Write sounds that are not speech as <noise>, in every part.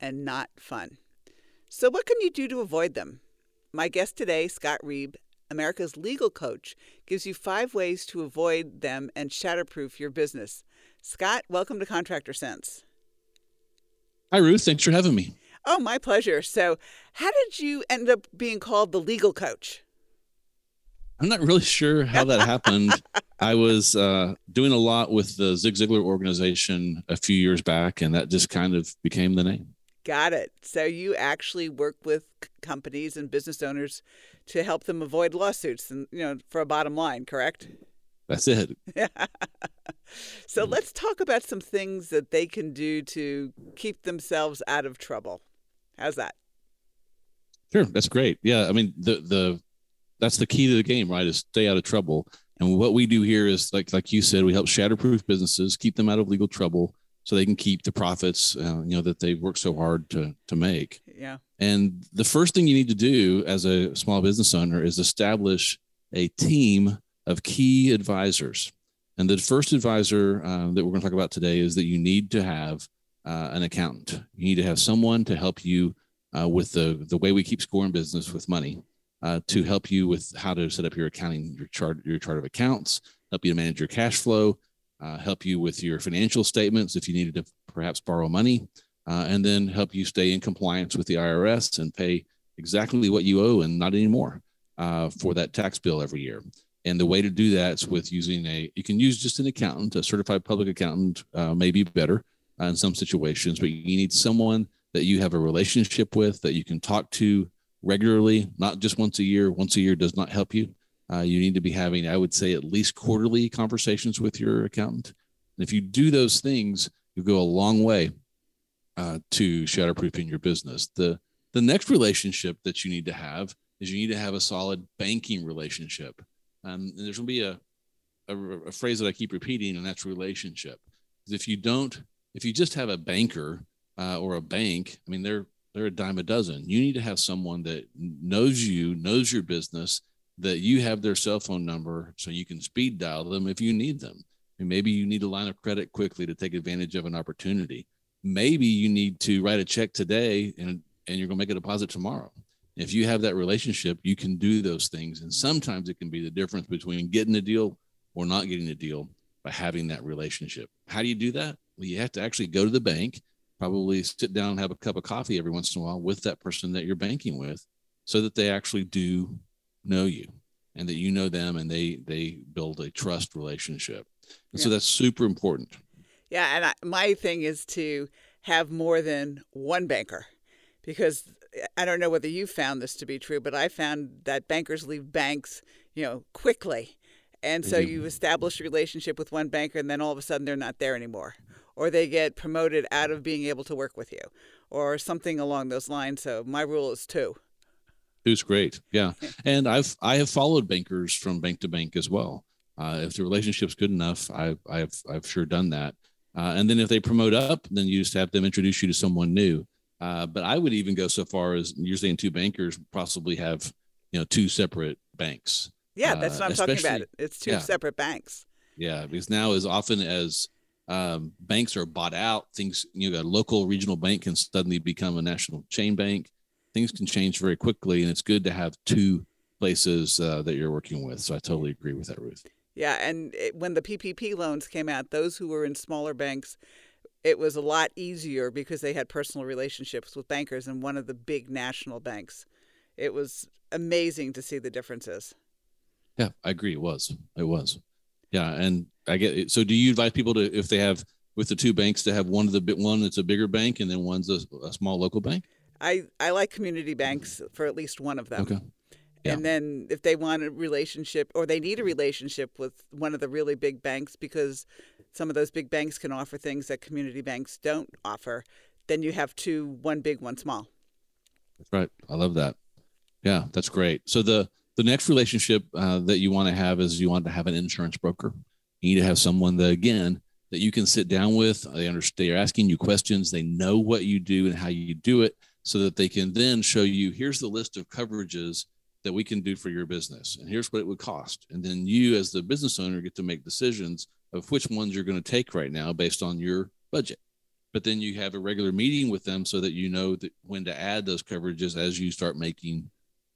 and not fun. So, what can you do to avoid them? My guest today, Scott Reib, America's legal coach, gives you five ways to avoid them and shatterproof your business. Scott, welcome to Contractor Sense. Hi, Ruth. Thanks for having me. Oh, my pleasure. So, how did you end up being called the legal coach? I'm not really sure how that happened. <laughs> I was uh, doing a lot with the Zig Ziglar organization a few years back, and that just kind of became the name. Got it. So you actually work with companies and business owners to help them avoid lawsuits, and you know, for a bottom line, correct? That's it. <laughs> so mm. let's talk about some things that they can do to keep themselves out of trouble. How's that? Sure, that's great. Yeah, I mean the the that's the key to the game, right? Is stay out of trouble. And what we do here is like like you said, we help shatterproof businesses, keep them out of legal trouble, so they can keep the profits uh, you know that they've worked so hard to to make. Yeah. And the first thing you need to do as a small business owner is establish a team of key advisors. And the first advisor uh, that we're going to talk about today is that you need to have uh, an accountant. You need to have someone to help you uh, with the the way we keep score in business with money uh, to help you with how to set up your accounting your chart your chart of accounts help you to manage your cash flow uh, help you with your financial statements if you needed to perhaps borrow money, uh, and then help you stay in compliance with the IRS and pay exactly what you owe and not anymore uh, for that tax bill every year. And the way to do that is with using a, you can use just an accountant, a certified public accountant uh, may be better uh, in some situations, but you need someone that you have a relationship with that you can talk to regularly, not just once a year. Once a year does not help you. Uh, you need to be having, I would say, at least quarterly conversations with your accountant. And if you do those things, you go a long way uh, to shatterproofing your business. The the next relationship that you need to have is you need to have a solid banking relationship. Um, and there's going to be a, a, a phrase that I keep repeating, and that's relationship. Because if you don't, if you just have a banker uh, or a bank, I mean, they're they're a dime a dozen. You need to have someone that knows you, knows your business, that you have their cell phone number so you can speed dial them if you need them. And maybe you need a line of credit quickly to take advantage of an opportunity. Maybe you need to write a check today and, and you're going to make a deposit tomorrow. If you have that relationship, you can do those things. And sometimes it can be the difference between getting a deal or not getting a deal by having that relationship. How do you do that? Well, you have to actually go to the bank, probably sit down and have a cup of coffee every once in a while with that person that you're banking with so that they actually do know you and that you know them and they they build a trust relationship. And yeah. so that's super important. Yeah and I, my thing is to have more than one banker because i don't know whether you found this to be true but i found that bankers leave banks you know quickly. And so mm-hmm. you establish a relationship with one banker and then all of a sudden they're not there anymore. Or they get promoted out of being able to work with you or something along those lines. So my rule is two Who's great, yeah. And I've I have followed bankers from bank to bank as well. Uh, if the relationship's good enough, I've I've I've sure done that. Uh, and then if they promote up, then you just have them introduce you to someone new. Uh, but I would even go so far as you're saying two bankers possibly have you know two separate banks. Yeah, that's what I'm talking about. It's two yeah. separate banks. Yeah, because now as often as um, banks are bought out, things you know, a local regional bank can suddenly become a national chain bank things can change very quickly, and it's good to have two places uh, that you're working with. So I totally agree with that, Ruth. Yeah, and it, when the PPP loans came out, those who were in smaller banks, it was a lot easier because they had personal relationships with bankers and one of the big national banks. It was amazing to see the differences. Yeah, I agree. It was. It was. Yeah, and I get it. So, do you advise people to, if they have with the two banks, to have one of the one that's a bigger bank and then one's a, a small local bank? I, I like community banks for at least one of them. Okay. Yeah. And then if they want a relationship or they need a relationship with one of the really big banks because some of those big banks can offer things that community banks don't offer, then you have two, one big, one small. Right. I love that. Yeah, that's great. So the the next relationship uh, that you want to have is you want to have an insurance broker. You need to have someone that again that you can sit down with. They understand. They're asking you questions. They know what you do and how you do it, so that they can then show you. Here's the list of coverages that we can do for your business, and here's what it would cost. And then you, as the business owner, get to make decisions of which ones you're going to take right now based on your budget but then you have a regular meeting with them so that you know that when to add those coverages as you start making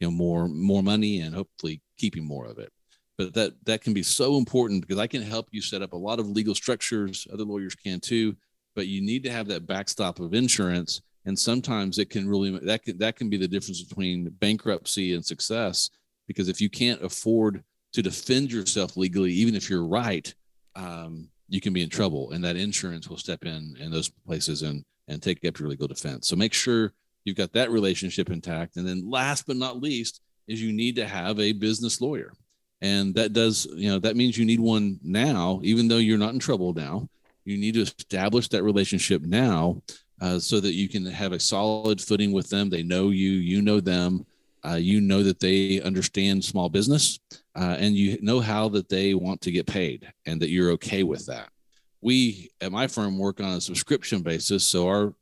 you know more more money and hopefully keeping more of it but that that can be so important because i can help you set up a lot of legal structures other lawyers can too but you need to have that backstop of insurance and sometimes it can really that can that can be the difference between bankruptcy and success because if you can't afford to defend yourself legally even if you're right um, you can be in trouble and that insurance will step in in those places and and take up your legal defense. So make sure you've got that relationship intact. And then last but not least is you need to have a business lawyer. And that does you know that means you need one now even though you're not in trouble now. You need to establish that relationship now uh, so that you can have a solid footing with them. They know you you know them uh, you know that they understand small business uh, and you know how that they want to get paid and that you're okay with that. We at my firm work on a subscription basis so our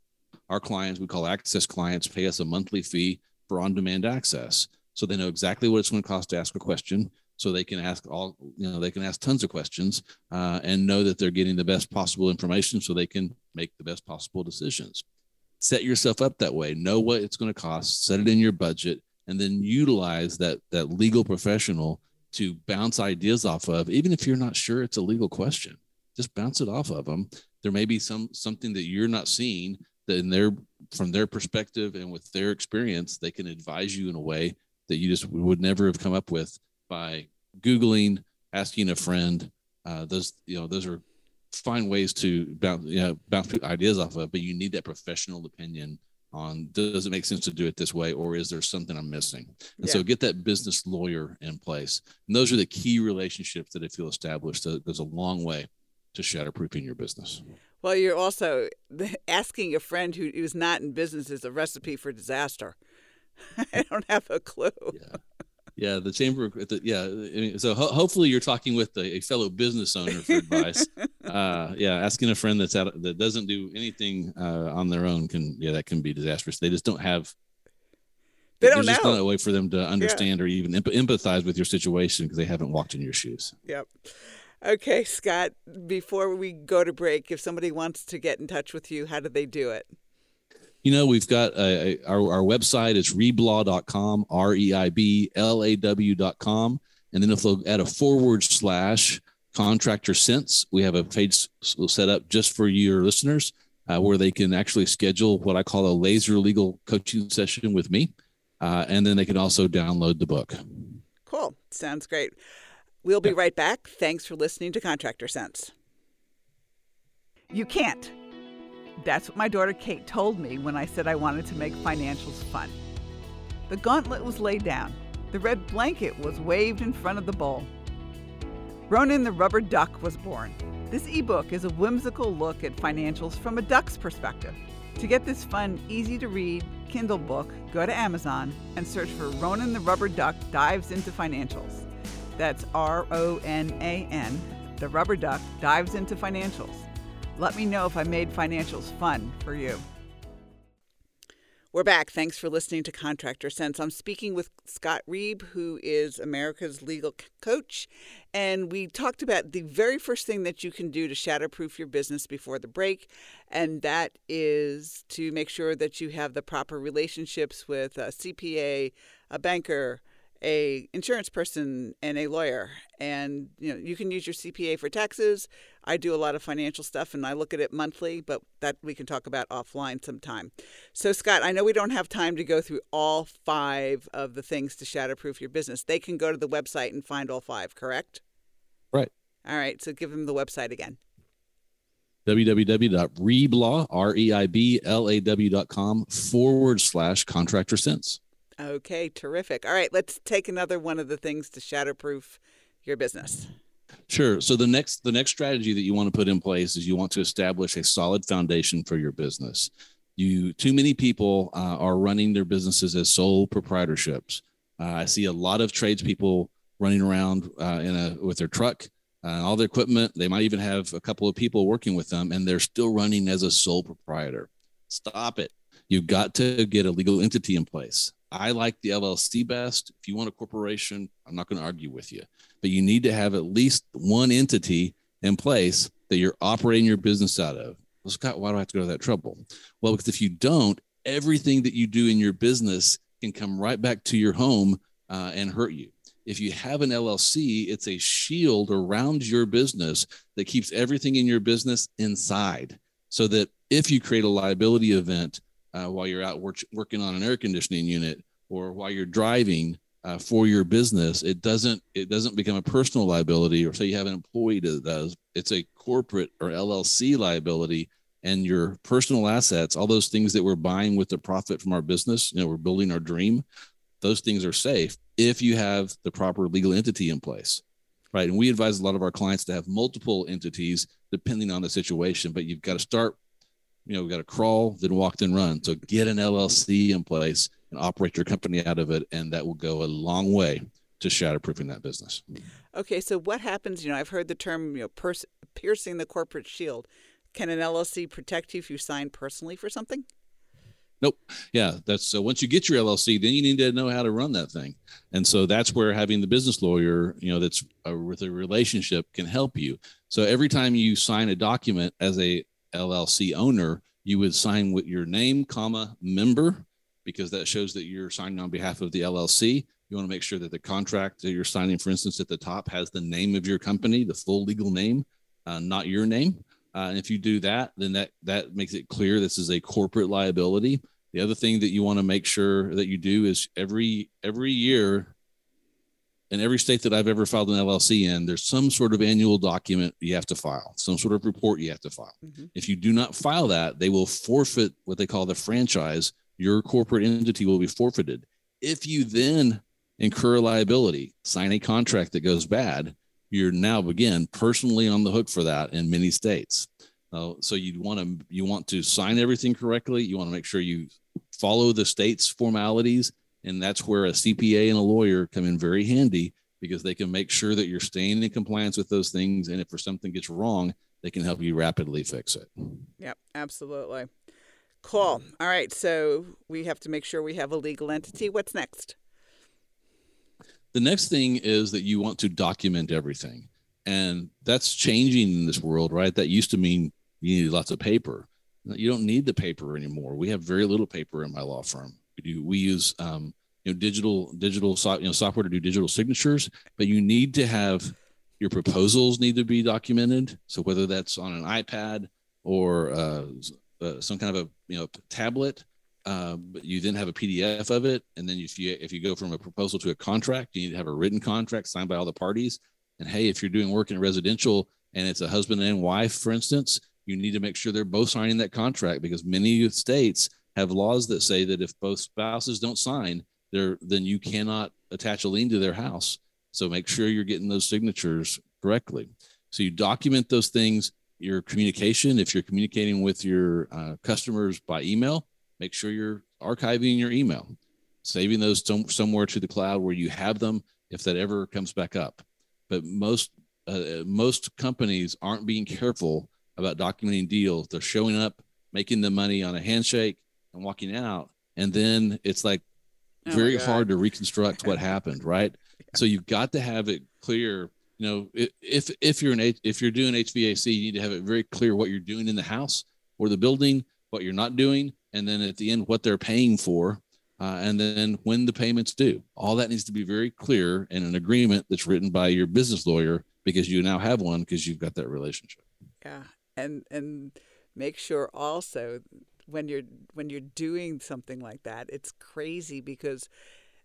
our clients we call access clients pay us a monthly fee for on-demand access. So they know exactly what it's going to cost to ask a question so they can ask all you know they can ask tons of questions uh, and know that they're getting the best possible information so they can make the best possible decisions. Set yourself up that way. Know what it's going to cost set it in your budget and then utilize that that legal professional to bounce ideas off of even if you're not sure it's a legal question. Just bounce it off of them. There may be some something that you're not seeing that in their from their perspective and with their experience they can advise you in a way that you just would never have come up with by googling asking a friend uh, those you know those are fine ways to bounce you know bounce ideas off of but you need that professional opinion on does it make sense to do it this way or is there something i'm missing? And yeah. so get that business lawyer in place. And those are the key relationships that i feel established that goes a long way to shatterproofing your business. Well you're also asking a friend who, who's not in business is a recipe for disaster. <laughs> I don't have a clue. Yeah yeah, the chamber. The, yeah, so ho- hopefully you're talking with a, a fellow business owner for advice. <laughs> uh, yeah, asking a friend that's out that doesn't do anything uh, on their own can yeah that can be disastrous. They just don't have. They don't There's know. just not a way for them to understand yeah. or even empathize with your situation because they haven't walked in your shoes. Yep. Okay, Scott. Before we go to break, if somebody wants to get in touch with you, how do they do it? You know, we've got a, our, our website is reiblaw.com, R E I B L A W.com. And then if they'll add a forward slash contractor sense, we have a page set up just for your listeners uh, where they can actually schedule what I call a laser legal coaching session with me. Uh, and then they can also download the book. Cool. Sounds great. We'll be right back. Thanks for listening to Contractor Sense. You can't that's what my daughter Kate told me when I said I wanted to make financials fun. The gauntlet was laid down. The red blanket was waved in front of the bowl. Ronan the Rubber Duck was born. This ebook is a whimsical look at financials from a duck's perspective. To get this fun, easy to read Kindle book, go to Amazon and search for Ronan the Rubber Duck Dives into Financials. That's R O N A N. The Rubber Duck Dives into Financials. Let me know if I made financials fun for you. We're back. Thanks for listening to Contractor Sense. I'm speaking with Scott Reib, who is America's legal coach. And we talked about the very first thing that you can do to shatterproof your business before the break. And that is to make sure that you have the proper relationships with a CPA, a banker, a insurance person and a lawyer. And you know you can use your CPA for taxes. I do a lot of financial stuff and I look at it monthly but that we can talk about offline sometime. So Scott I know we don't have time to go through all 5 of the things to shatterproof your business. They can go to the website and find all 5 correct? Right. All right so give them the website again. r-e-i-b-l-a-w.com forward slash contractor sense Okay, terrific. All right, let's take another one of the things to shatterproof your business. Sure. So the next the next strategy that you want to put in place is you want to establish a solid foundation for your business. You too many people uh, are running their businesses as sole proprietorships. Uh, I see a lot of tradespeople running around uh, in a with their truck, uh, all their equipment. They might even have a couple of people working with them, and they're still running as a sole proprietor. Stop it. You've got to get a legal entity in place. I like the LLC best. If you want a corporation, I'm not going to argue with you, but you need to have at least one entity in place that you're operating your business out of. Well, Scott, why do I have to go to that trouble? Well, because if you don't, everything that you do in your business can come right back to your home uh, and hurt you. If you have an LLC, it's a shield around your business that keeps everything in your business inside so that if you create a liability event uh, while you're out work, working on an air conditioning unit or while you're driving uh, for your business, it doesn't it doesn't become a personal liability or say you have an employee that does. It's a corporate or LLC liability and your personal assets, all those things that we're buying with the profit from our business, you know, we're building our dream, those things are safe if you have the proper legal entity in place. Right. And we advise a lot of our clients to have multiple entities depending on the situation, but you've got to start, you know, we've got to crawl, then walk, then run. So get an LLC in place and operate your company out of it. And that will go a long way to shatterproofing that business. Okay. So what happens? You know, I've heard the term, you know, piercing the corporate shield. Can an LLC protect you if you sign personally for something? Nope. Yeah, that's so. Once you get your LLC, then you need to know how to run that thing, and so that's where having the business lawyer, you know, that's a, with a relationship can help you. So every time you sign a document as a LLC owner, you would sign with your name, comma member, because that shows that you're signing on behalf of the LLC. You want to make sure that the contract that you're signing, for instance, at the top has the name of your company, the full legal name, uh, not your name. Uh, and if you do that, then that that makes it clear this is a corporate liability. The other thing that you want to make sure that you do is every every year in every state that I've ever filed an LLC in, there's some sort of annual document you have to file, some sort of report you have to file. Mm-hmm. If you do not file that, they will forfeit what they call the franchise. Your corporate entity will be forfeited. If you then incur a liability, sign a contract that goes bad, you're now again personally on the hook for that in many states. Uh, so you want to you want to sign everything correctly. You want to make sure you follow the state's formalities, and that's where a CPA and a lawyer come in very handy because they can make sure that you're staying in compliance with those things. And if for something gets wrong, they can help you rapidly fix it. Yep, absolutely. Cool. All right, so we have to make sure we have a legal entity. What's next? The next thing is that you want to document everything. And that's changing in this world, right? That used to mean you need lots of paper. You don't need the paper anymore. We have very little paper in my law firm. We do, we use um, you know digital digital so, you know software to do digital signatures, but you need to have your proposals need to be documented. So whether that's on an iPad or uh, uh, some kind of a you know tablet, uh, but you then have a PDF of it, and then if you if you go from a proposal to a contract, you need to have a written contract signed by all the parties. And hey, if you're doing work in residential and it's a husband and wife, for instance, you need to make sure they're both signing that contract because many states have laws that say that if both spouses don't sign, there then you cannot attach a lien to their house. So make sure you're getting those signatures correctly. So you document those things. Your communication, if you're communicating with your uh, customers by email, make sure you're archiving your email, saving those somewhere to the cloud where you have them if that ever comes back up. But most uh, most companies aren't being careful about documenting deals. They're showing up, making the money on a handshake, and walking out, and then it's like oh very hard to reconstruct what <laughs> happened, right? Yeah. So you've got to have it clear. You know, if if you're an if you're doing HVAC, you need to have it very clear what you're doing in the house or the building, what you're not doing, and then at the end what they're paying for uh, and then when the payments due all that needs to be very clear in an agreement that's written by your business lawyer because you now have one because you've got that relationship yeah and and make sure also when you're when you're doing something like that it's crazy because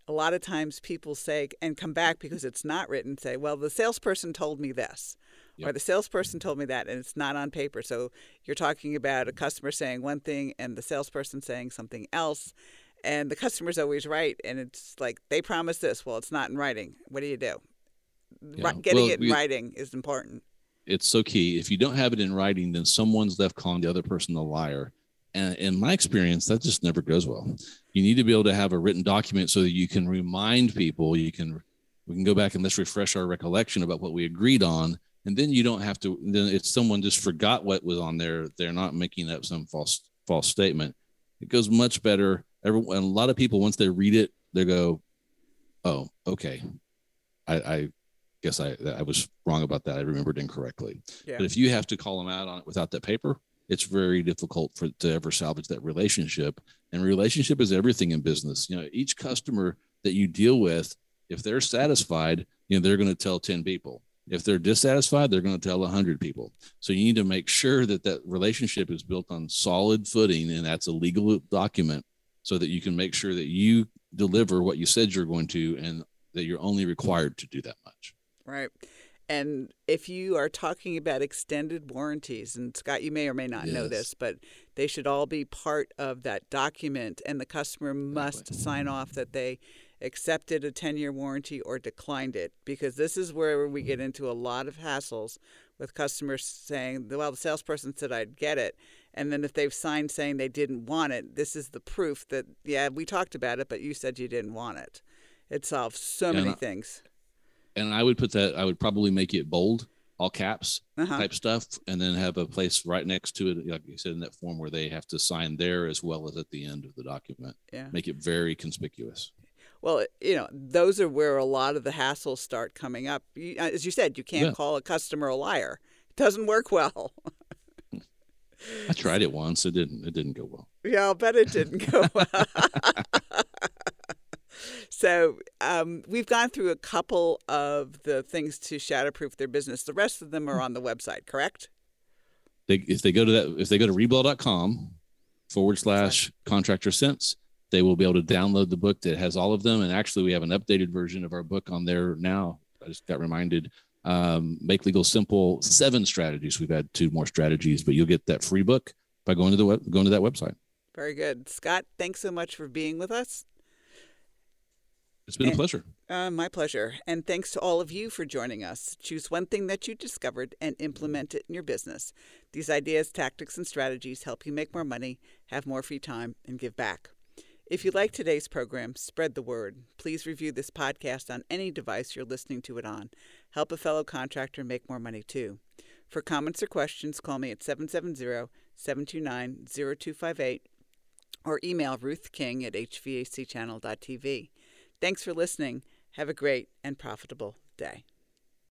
a lot of times people say and come back because it's not written say well the salesperson told me this Yep. Or the salesperson told me that, and it's not on paper. So you're talking about a customer saying one thing and the salesperson saying something else, and the customer's always right. And it's like they promised this. Well, it's not in writing. What do you do? Yeah. Getting well, it in we, writing is important. It's so key. If you don't have it in writing, then someone's left calling the other person a liar. And in my experience, that just never goes well. You need to be able to have a written document so that you can remind people, you can we can go back and let's refresh our recollection about what we agreed on. And then you don't have to then if someone just forgot what was on there, they're not making up some false false statement. It goes much better. Everyone a lot of people once they read it, they go, Oh, okay. I, I guess I I was wrong about that. I remembered incorrectly. Yeah. But if you have to call them out on it without that paper, it's very difficult for to ever salvage that relationship. And relationship is everything in business. You know, each customer that you deal with, if they're satisfied, you know, they're going to tell 10 people. If they're dissatisfied, they're going to tell 100 people. So you need to make sure that that relationship is built on solid footing and that's a legal document so that you can make sure that you deliver what you said you're going to and that you're only required to do that much. Right. And if you are talking about extended warranties, and Scott, you may or may not know this, but they should all be part of that document, and the customer must sign off that they accepted a 10 year warranty or declined it, because this is where we get into a lot of hassles with customers saying, well, the salesperson said I'd get it. And then if they've signed saying they didn't want it, this is the proof that, yeah, we talked about it, but you said you didn't want it. It solves so And many I- things. And I would put that, I would probably make it bold, all caps Uh-huh. type stuff, and then have a place right next to it, like you said in that form where they have to sign there as well as at the end of the document. Yeah. Make it very conspicuous. Well, you know, those are where a lot of the hassles start coming up. As you said, you can't Yeah. call a customer a liar. It doesn't work well. <laughs> I tried it once. It didn't. It didn't go well. yeah, I'll bet it didn't go <laughs> well. So um, we've gone through a couple of the things to shatterproof their business. The rest of them are on the website, correct? They, if they go to that, if they go to reiblaw.com forward slash contractor sense, they will be able to download the book that has all of them. And actually, we have an updated version of our book on there now. I just got reminded. Um, Make legal simple. Seven strategies. We've had two more strategies, but you'll get that free book by going to the web, going to that website. Very good. Scott, thanks so much for being with us. It's been a pleasure. Uh, my pleasure. And thanks to all of you for joining us. Choose one thing that you discovered and implement it in your business. These ideas, tactics, and strategies help you make more money, have more free time, and give back. If you like today's program, spread the word. Please review this podcast on any device you're listening to it on. Help a fellow contractor make more money too. For comments or questions, call me at 770 729 0258 or email Ruth King at hvacchannel.tv. Thanks for listening. Have a great and profitable day.